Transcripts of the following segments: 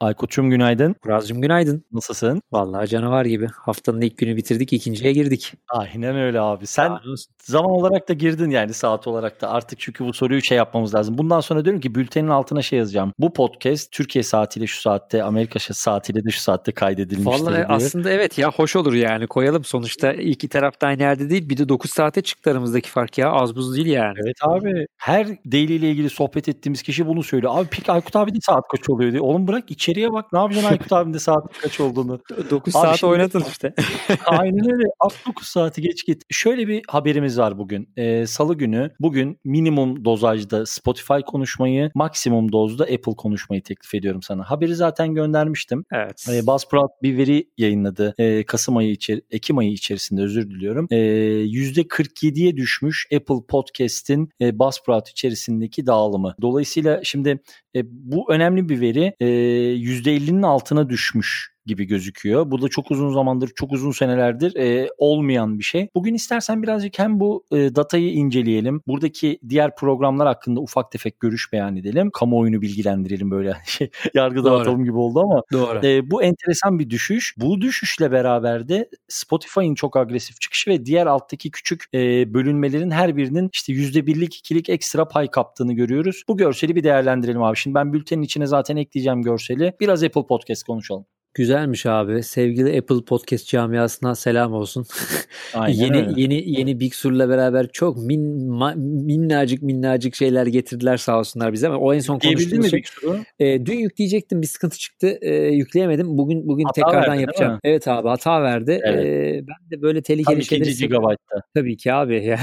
Aykut'cum günaydın. Muraz'cığım günaydın. Nasılsın? Vallahi canavar gibi. Haftanın ilk günü bitirdik, ikinciye girdik. Aynen öyle abi. Sen zaman olarak da girdin yani saat olarak da. Artık çünkü bu soruyu şey yapmamız lazım. Bundan sonra diyorum ki bültenin altına şey yazacağım. Bu podcast Türkiye saatiyle şu saatte, Amerika saatiyle de şu saatte kaydedilmiştir Vallahi diye. aslında evet ya hoş olur yani koyalım. Sonuçta iki taraf da aynı yerde değil. Bir de 9 saate çıktı aramızdaki fark ya. Az buz değil yani. Evet abi. Her daily ile ilgili sohbet ettiğimiz kişi bunu söylüyor. Abi peki Aykut abi de saat kaç oluyor diye. Oğlum bırak içeriye bak. Ne yapacaksın Aykut abinin de saat kaç olduğunu. 9 Abi saat şimdi- oynatın işte. Aynen öyle. At 9 saati geç git. Şöyle bir haberimiz var bugün. Ee, Salı günü bugün minimum dozajda Spotify konuşmayı, maksimum dozda Apple konuşmayı teklif ediyorum sana. Haberi zaten göndermiştim. Evet. Ee, Buzzsprout bir veri yayınladı. Ee, Kasım ayı içer Ekim ayı içerisinde özür diliyorum. Ee, %47'ye düşmüş Apple Podcast'in e, Buzzsprout içerisindeki dağılımı. Dolayısıyla şimdi e, bu önemli bir veri. E, %50'nin altına düşmüş gibi gözüküyor. Bu da çok uzun zamandır, çok uzun senelerdir e, olmayan bir şey. Bugün istersen birazcık hem bu e, datayı inceleyelim. Buradaki diğer programlar hakkında ufak tefek görüş beyan edelim. Kamuoyunu bilgilendirelim böyle şey, yargı dağıtalım gibi oldu ama Doğru. e, bu enteresan bir düşüş. Bu düşüşle beraber de Spotify'ın çok agresif çıkışı ve diğer alttaki küçük e, bölünmelerin her birinin işte %1'lik ikilik ekstra pay kaptığını görüyoruz. Bu görseli bir değerlendirelim abi. Şimdi ben bültenin içine zaten ekleyeceğim görseli. Biraz Apple Podcast konuşalım. Güzelmiş abi. Sevgili Apple Podcast camiasına selam olsun. Aynen yeni öyle. yeni yeni Big Sur'la beraber çok min, ma- minnacık minnacık şeyler getirdiler sağ olsunlar bize ama o en son konuştuğumuz şey. E, dün yükleyecektim bir sıkıntı çıktı. E, yükleyemedim. Bugün bugün Hata tekrardan verdi, yapacağım. Evet abi hata verdi. Evet. E, ben de böyle tehlikeli ikinci şeyleri gigabyte'da. tabii ki abi ya.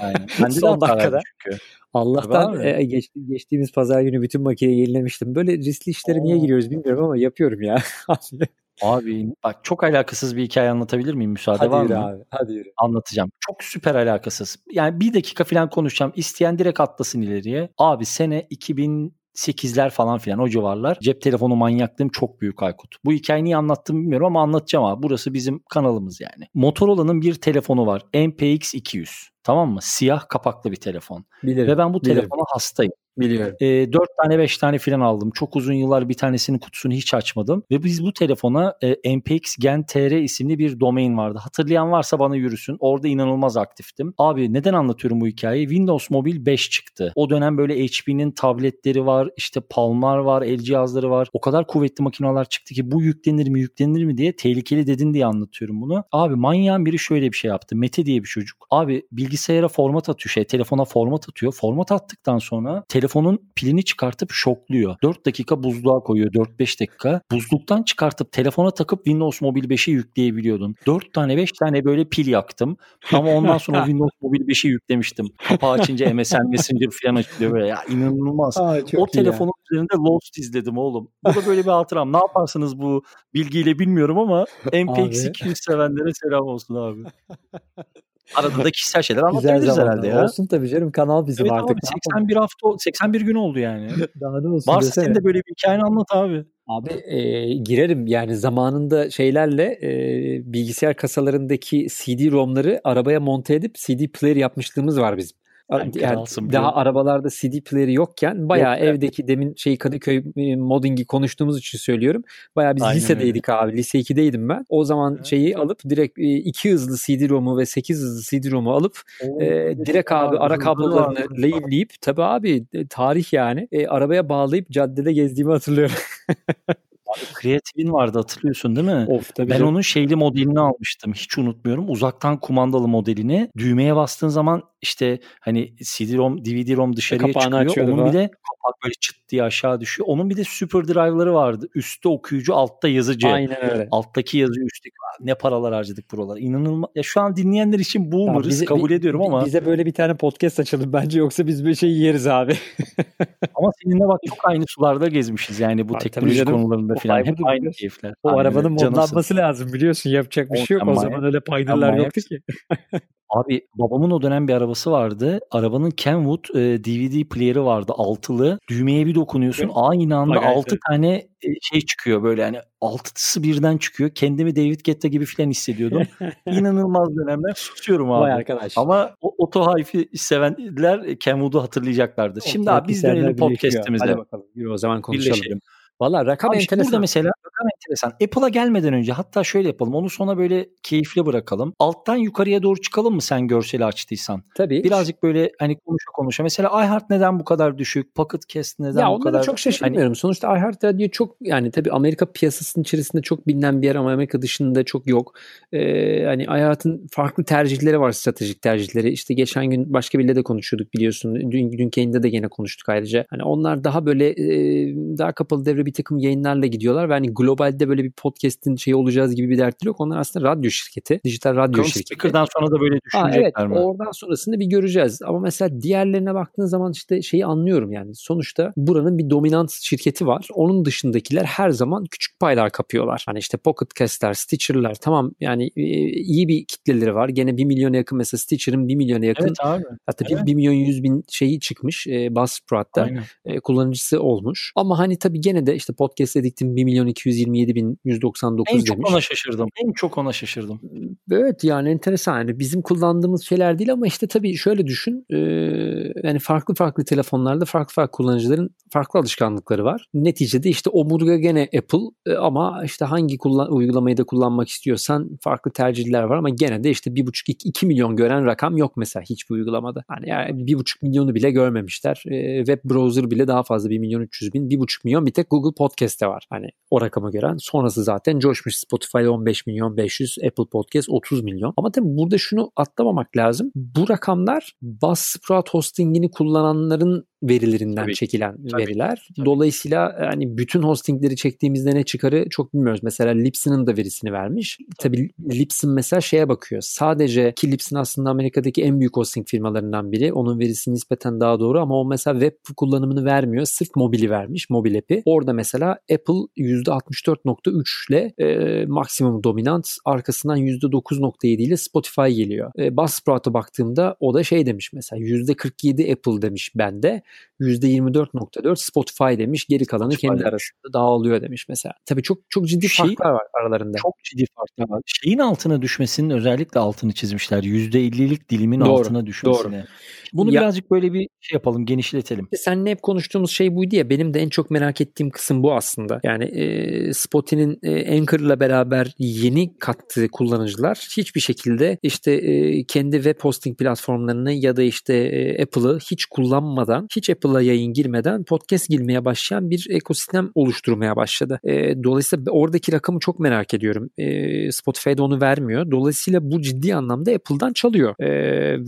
Aynen. Bende de hata dakikada. çünkü. Allah'tan e, geç- geçtiğimiz pazar günü bütün makineyi yenilemiştim. Böyle riskli işlere niye Oo. giriyoruz bilmiyorum ama yapıyorum ya. Abi bak çok alakasız bir hikaye anlatabilir miyim? Müsaade Hadi var yürü mı? abi. Hadi yürü. Anlatacağım. Çok süper alakasız. Yani bir dakika falan konuşacağım. İsteyen direkt atlasın ileriye. Abi sene 2008'ler falan filan o civarlar. Cep telefonu manyaklığım çok büyük Aykut. Bu hikayeyi niye anlattım bilmiyorum ama anlatacağım abi. Burası bizim kanalımız yani. Motorola'nın bir telefonu var. MPX 200. Tamam mı? Siyah kapaklı bir telefon. Bilirim. Ve ben bu bilirim. telefona hastayım. Biliyorum. E, 4 tane 5 tane filan aldım. Çok uzun yıllar bir tanesinin kutusunu hiç açmadım. Ve biz bu telefona e, MPX Gen TR isimli bir domain vardı. Hatırlayan varsa bana yürüsün. Orada inanılmaz aktiftim. Abi neden anlatıyorum bu hikayeyi? Windows Mobile 5 çıktı. O dönem böyle HP'nin tabletleri var. işte Palmar var. El cihazları var. O kadar kuvvetli makineler çıktı ki bu yüklenir mi yüklenir mi diye tehlikeli dedin diye anlatıyorum bunu. Abi manyağın biri şöyle bir şey yaptı. Mete diye bir çocuk. Abi bilgisayara format atıyor şey telefona format atıyor. Format attıktan sonra telefonun pilini çıkartıp şokluyor. 4 dakika buzluğa koyuyor 4-5 dakika. Buzluktan çıkartıp telefona takıp Windows Mobile 5'i yükleyebiliyordun. 4 tane 5 tane böyle pil yaktım. Ama ondan sonra Windows Mobile 5'i yüklemiştim. Kapağı açınca MSN Messenger falan açılıyor böyle ya inanılmaz. Aa, o iyi ya. telefonun üzerinde Lost izledim oğlum. Bu da böyle bir hatıram. Ne yaparsınız bu bilgiyle bilmiyorum ama MPX Abi. 200 sevenlere selam olsun abi. Arada da kişisel şeyler anlatabiliriz herhalde ya. Olsun tabii canım kanal bizim Evet artık. abi 81 hafta 81 gün oldu yani. Daha ne olsun Varsa desene. senin de böyle bir hikayeni anlat abi. Abi e, girerim yani zamanında şeylerle e, bilgisayar kasalarındaki CD-ROM'ları arabaya monte edip CD player yapmışlığımız var bizim. Yani kralsın daha arabalarda CD player'i yokken bayağı Yok evdeki demin şey Kadıköy e, modding'i konuştuğumuz için söylüyorum. Bayağı biz Aynen lisedeydik abi. Lise 2'deydim ben. O zaman şeyi alıp direkt e, iki hızlı CD-ROM'u ve 8 hızlı CD-ROM'u alıp e, direkt abi ara kablolarını lehimleyip tabii abi e, tarih yani e, arabaya bağlayıp caddede gezdiğimi hatırlıyorum. Creative'in vardı hatırlıyorsun değil mi? of tabii Ben canım. onun şeyli modelini almıştım. Hiç unutmuyorum. Uzaktan kumandalı modelini. Düğmeye bastığın zaman işte hani CD-ROM, DVD-ROM dışarıya Kapağını çıkıyor. Onun falan. bir de kapak böyle çıt diye aşağı düşüyor. Onun bir de super drive'ları vardı. Üstte okuyucu, altta yazıcı. Aynen öyle. Alttaki yazı üstteki. Ne paralar harcadık buralara. İnanılmaz. Ya şu an dinleyenler için boomer'ız. bize- kabul ediyorum ama bize böyle bir tane podcast açalım bence yoksa biz bir şey yeriz abi. ama seninle bak çok aynı sularda gezmişiz yani bu Abi teknoloji konularında O falan. Hep aynı keyifler. O Aynen arabanın modlanması lazım biliyorsun yapacak bir O şey yok. O zaman öyle manyak yoktu ki. Abi babamın o dönem bir arabası vardı. Arabanın Kenwood e, DVD player'ı vardı altılı. Düğmeye bir dokunuyorsun aynı anda Bak, evet, altı evet. tane e, şey çıkıyor böyle hani altısı birden çıkıyor. Kendimi David Guetta gibi falan hissediyordum. İnanılmaz dönemler susuyorum abi. Vay arkadaş. Ama o Oto Hifi sevenler Kenwood'u hatırlayacaklardır. Şimdi abi biz dönelim podcast'imize. Hadi bakalım yürü o zaman konuşalım. Birleşelim. Valla rakam Abi enteresan. Burada mesela rakam enteresan. Apple'a gelmeden önce hatta şöyle yapalım. Onu sona böyle keyifli bırakalım. Alttan yukarıya doğru çıkalım mı sen görseli açtıysan? Tabii. Birazcık böyle hani konuşa konuşa. Mesela iHeart neden bu kadar düşük? Pocket Cast neden ya bu kadar? çok şaşırmıyorum. Hani... Sonuçta iHeartRadio çok yani tabii Amerika piyasasının içerisinde çok bilinen bir yer ama Amerika dışında çok yok. Ee, hani iHeart'ın farklı tercihleri var stratejik tercihleri. İşte geçen gün başka biriyle de konuşuyorduk biliyorsun. Dün, dün yayında da gene konuştuk ayrıca. Hani onlar daha böyle e, daha kapalı devre bir takım yayınlarla gidiyorlar ve hani globalde böyle bir podcast'in şeyi olacağız gibi bir dertleri yok. Onlar aslında radyo şirketi. Dijital radyo Kron şirketi. Speaker'dan sonra da böyle düşünecekler evet, mi? Oradan sonrasını bir göreceğiz. Ama mesela diğerlerine baktığın zaman işte şeyi anlıyorum yani. Sonuçta buranın bir dominant şirketi var. Onun dışındakiler her zaman küçük paylar kapıyorlar. Hani işte Pocket Cast'ler, Stitcher'lar tamam yani e, iyi bir kitleleri var. Gene 1 milyona yakın mesela Stitcher'ın 1 milyona yakın. Evet abi. Hatta evet. 1 milyon 100 bin şeyi çıkmış e, Buzzsprout'ta. E, kullanıcısı olmuş. Ama hani tabii gene de işte podcast ediktim 1 milyon 200 127.199 en çok ona şaşırdım. En çok ona şaşırdım. Evet yani enteresan. Yani bizim kullandığımız şeyler değil ama işte tabii şöyle düşün. E, yani farklı farklı telefonlarda farklı farklı kullanıcıların farklı alışkanlıkları var. Neticede işte omurga gene Apple e, ama işte hangi kullan uygulamayı da kullanmak istiyorsan farklı tercihler var ama gene de işte 1,5-2 milyon gören rakam yok mesela hiçbir uygulamada. Hani yani 1,5 milyonu bile görmemişler. E, web browser bile daha fazla 1 milyon 300 bin. 1,5 milyon bir tek Google Podcast'te var. Hani o rakamı rakama gören. Sonrası zaten coşmuş. Spotify 15 milyon 500, Apple Podcast 30 milyon. Ama tabii burada şunu atlamamak lazım. Bu rakamlar Buzzsprout hostingini kullananların verilerinden tabii, çekilen tabii, veriler. Tabii. Dolayısıyla hani bütün hostingleri çektiğimizde ne çıkarı çok bilmiyoruz. Mesela Libsyn'ın da verisini vermiş. Tabii Libsyn mesela şeye bakıyor. Sadece ki Libsyn aslında Amerika'daki en büyük hosting firmalarından biri. Onun verisi nispeten daha doğru ama o mesela web kullanımını vermiyor. Sırf mobili vermiş. Mobil app'i. Orada mesela Apple %64.3 ile e, maksimum dominant arkasından %9.7 ile Spotify geliyor. E, Buzzsprout'a baktığımda o da şey demiş mesela %47 Apple demiş bende. %24.4 Spotify demiş. Geri kalanı Spotify kendi arasında dağılıyor demiş mesela. Tabii çok çok ciddi şey, farklar var aralarında. Çok ciddi farklar var. Şeyin altına düşmesinin özellikle altını çizmişler. %50'lik dilimin doğru, altına düşmesine. Doğru. Bunu ya, birazcık böyle bir şey yapalım, genişletelim. Seninle hep konuştuğumuz şey buydu ya. Benim de en çok merak ettiğim kısım bu aslında. Yani e, Spotify'nin e, Anchor'la beraber yeni kattığı kullanıcılar hiçbir şekilde işte e, kendi web hosting platformlarını ya da işte e, Apple'ı hiç kullanmadan hiç Apple'a yayın girmeden podcast girmeye başlayan bir ekosistem oluşturmaya başladı. E, dolayısıyla oradaki rakamı çok merak ediyorum. E, Spotify'da onu vermiyor. Dolayısıyla bu ciddi anlamda Apple'dan çalıyor. E,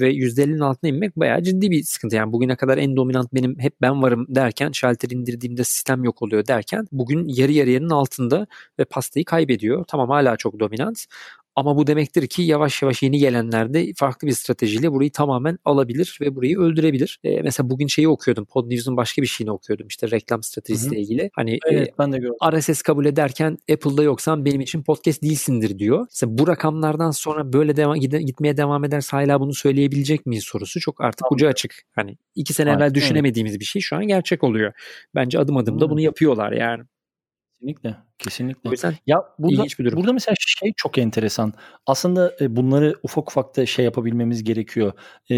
ve %50'nin altına inmek bayağı ciddi bir sıkıntı. Yani bugüne kadar en dominant benim hep ben varım derken şalter indirdiğimde sistem yok oluyor derken bugün yarı yarıyanın altında ve pastayı kaybediyor. Tamam hala çok dominant ama bu demektir ki yavaş yavaş yeni gelenler de farklı bir stratejiyle burayı tamamen alabilir ve burayı öldürebilir. E, mesela bugün şeyi okuyordum. Podnews'un başka bir şeyini okuyordum. İşte reklam stratejisiyle ilgili. Hani evet, e, ben de gördüm. RSS kabul ederken Apple'da yoksan benim için podcast değilsindir diyor. Mesela bu rakamlardan sonra böyle devam, gitmeye devam ederse hala bunu söyleyebilecek miyiz sorusu çok artık Tabii. ucu açık. Hani iki sene evvel düşünemediğimiz bir şey şu an gerçek oluyor. Bence adım adım da bunu yapıyorlar yani. Kesinlikle. Kesinlikle. O yüzden ya burada, bir durum. Burada mesela şey çok enteresan. Aslında e, bunları ufak ufak da şey yapabilmemiz gerekiyor. E,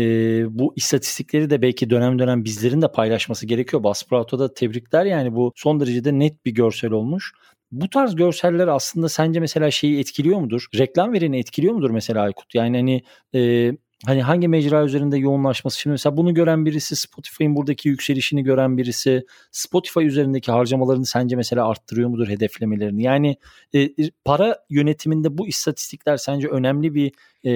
bu istatistikleri de belki dönem dönem bizlerin de paylaşması gerekiyor. Buzzsprout'a da tebrikler yani bu son derecede net bir görsel olmuş. Bu tarz görseller aslında sence mesela şeyi etkiliyor mudur? Reklam verini etkiliyor mudur mesela Aykut? Yani hani e, hani hangi mecra üzerinde yoğunlaşması şimdi mesela bunu gören birisi Spotify'ın buradaki yükselişini gören birisi Spotify üzerindeki harcamalarını sence mesela arttırıyor mudur hedeflemelerini? Yani e, para yönetiminde bu istatistikler sence önemli bir e,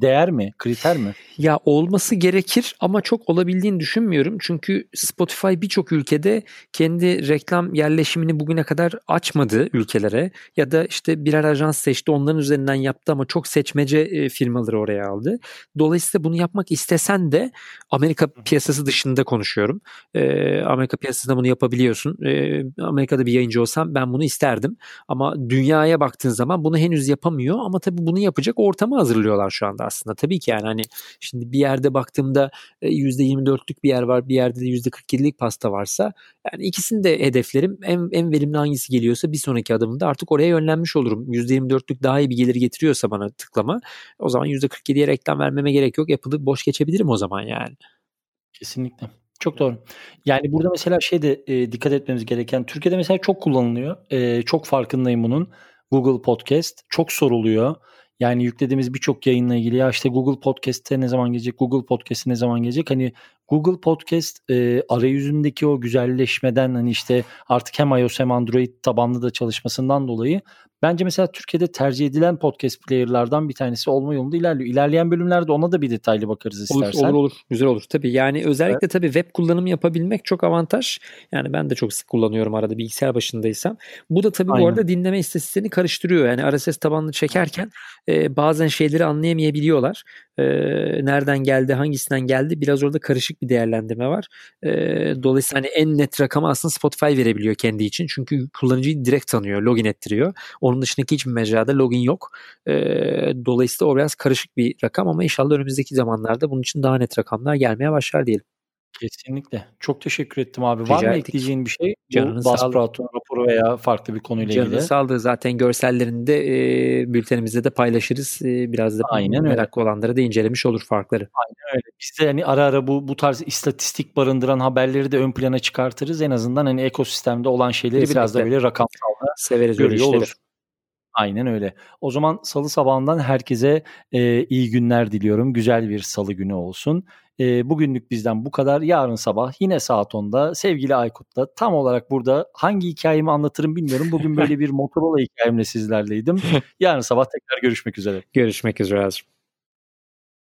değer mi, kriter mi? Ya olması gerekir ama çok olabildiğini düşünmüyorum. Çünkü Spotify birçok ülkede kendi reklam yerleşimini bugüne kadar açmadı ülkelere ya da işte birer ajans seçti onların üzerinden yaptı ama çok seçmece e, firmaları oraya aldı. Dolayısıyla bunu yapmak istesen de Amerika piyasası dışında konuşuyorum. E, Amerika piyasasında bunu yapabiliyorsun. E, Amerika'da bir yayıncı olsam ben bunu isterdim. Ama dünyaya baktığın zaman bunu henüz yapamıyor ama tabii bunu yapacak ortamı hazırlıyor oluyorlar şu anda aslında. Tabii ki yani hani şimdi bir yerde baktığımda %24'lük e, bir yer var bir yerde de %47'lik pasta varsa yani ikisini de hedeflerim en, en verimli hangisi geliyorsa bir sonraki adımda artık oraya yönlenmiş olurum. %24'lük daha iyi bir gelir getiriyorsa bana tıklama o zaman %47'ye reklam vermeme gerek yok. Apple'ı boş geçebilirim o zaman yani. Kesinlikle. Çok doğru. Yani burada mesela şey de e, dikkat etmemiz gereken Türkiye'de mesela çok kullanılıyor. E, çok farkındayım bunun. Google Podcast çok soruluyor. Yani yüklediğimiz birçok yayınla ilgili ya işte Google Podcast'te ne zaman gelecek, Google Podcast'e ne zaman gelecek? Hani Google Podcast e, arayüzündeki o güzelleşmeden hani işte artık hem iOS hem Android tabanlı da çalışmasından dolayı Bence mesela Türkiye'de tercih edilen podcast player'lardan bir tanesi olma yolunda ilerliyor. İlerleyen bölümlerde ona da bir detaylı bakarız istersen. Olur olur, olur. güzel olur. Tabii yani özellikle evet. tabii web kullanımı yapabilmek çok avantaj. Yani ben de çok sık kullanıyorum arada bilgisayar başındaysam. Bu da tabii Aynen. bu arada dinleme istatistiğini karıştırıyor. Yani RSS tabanlı çekerken e, bazen şeyleri anlayamayabiliyorlar. E, nereden geldi, hangisinden geldi biraz orada karışık bir değerlendirme var. E, dolayısıyla hani en net rakamı aslında Spotify verebiliyor kendi için. Çünkü kullanıcıyı direkt tanıyor, login ettiriyor. Onun dışındaki hiçbir mecrada login yok. E, dolayısıyla o biraz karışık bir rakam ama inşallah önümüzdeki zamanlarda bunun için daha net rakamlar gelmeye başlar diyelim. Kesinlikle. Çok teşekkür ettim abi. Rica Var mı ettik. ekleyeceğin bir şey? Canını Bas Praton raporu veya farklı bir konuyla Canını ilgili. Canını sağlığı. Zaten görsellerini de e, bültenimizde de paylaşırız. E, biraz da Aynen meraklı öyle. olanlara da incelemiş olur farkları. Aynen öyle. Biz de hani ara ara bu bu tarz istatistik barındıran haberleri de ön plana çıkartırız. En azından hani ekosistemde olan şeyleri Kesinlikle. biraz da böyle rakamsal severiz görüyor oluruz. Aynen öyle. O zaman salı sabahından herkese e, iyi günler diliyorum. Güzel bir salı günü olsun. E, bugünlük bizden bu kadar. Yarın sabah yine saat 10'da sevgili Aykut'ta tam olarak burada hangi hikayemi anlatırım bilmiyorum. Bugün böyle bir Motorola hikayemle sizlerleydim. Yarın sabah tekrar görüşmek üzere. Görüşmek üzere.